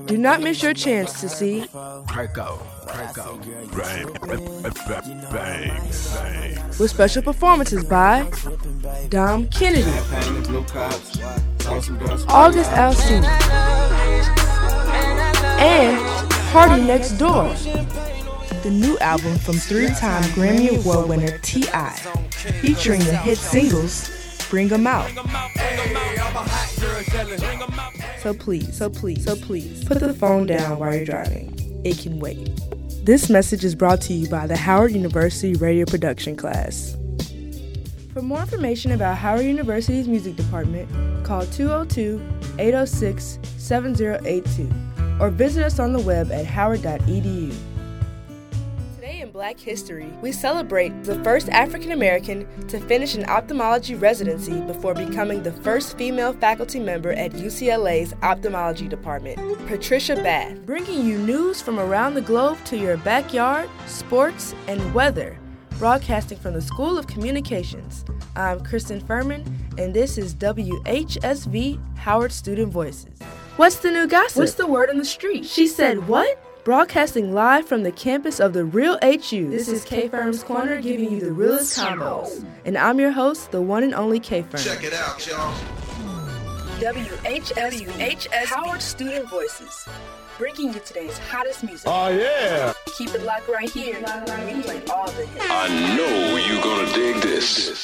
Do not miss your chance to see Franco, Franco, bang, bang, bang. with special performances by Dom Kennedy, August Alsina, and PartyNextDoor. The new album from three-time Grammy Award winner T.I., featuring the hit singles Bring 'em Out. So please, so please, so please, put the phone down while you're driving. It can wait. This message is brought to you by the Howard University Radio Production class. For more information about Howard University's music department, call 202 806 7082 or visit us on the web at howard.edu. Today in Black History, we celebrate the first African American to finish an ophthalmology residency before becoming the first female faculty member at UCLA's ophthalmology department, Patricia Bath, bringing you news from around the globe to your backyard, sports, and weather. Broadcasting from the School of Communications, I'm Kristen Furman, and this is WHSV Howard Student Voices. What's the new gossip? What's the word on the street? She said, What? Broadcasting live from the campus of the Real HU. This is K Firm's Corner giving you the realest combos. And I'm your host, the one and only K Firm. Check it out, y'all. WHSV Howard Student Voices. Bringing you today's hottest music. Oh yeah. Keep it locked right here. We play all the hits. I know you're gonna dig this.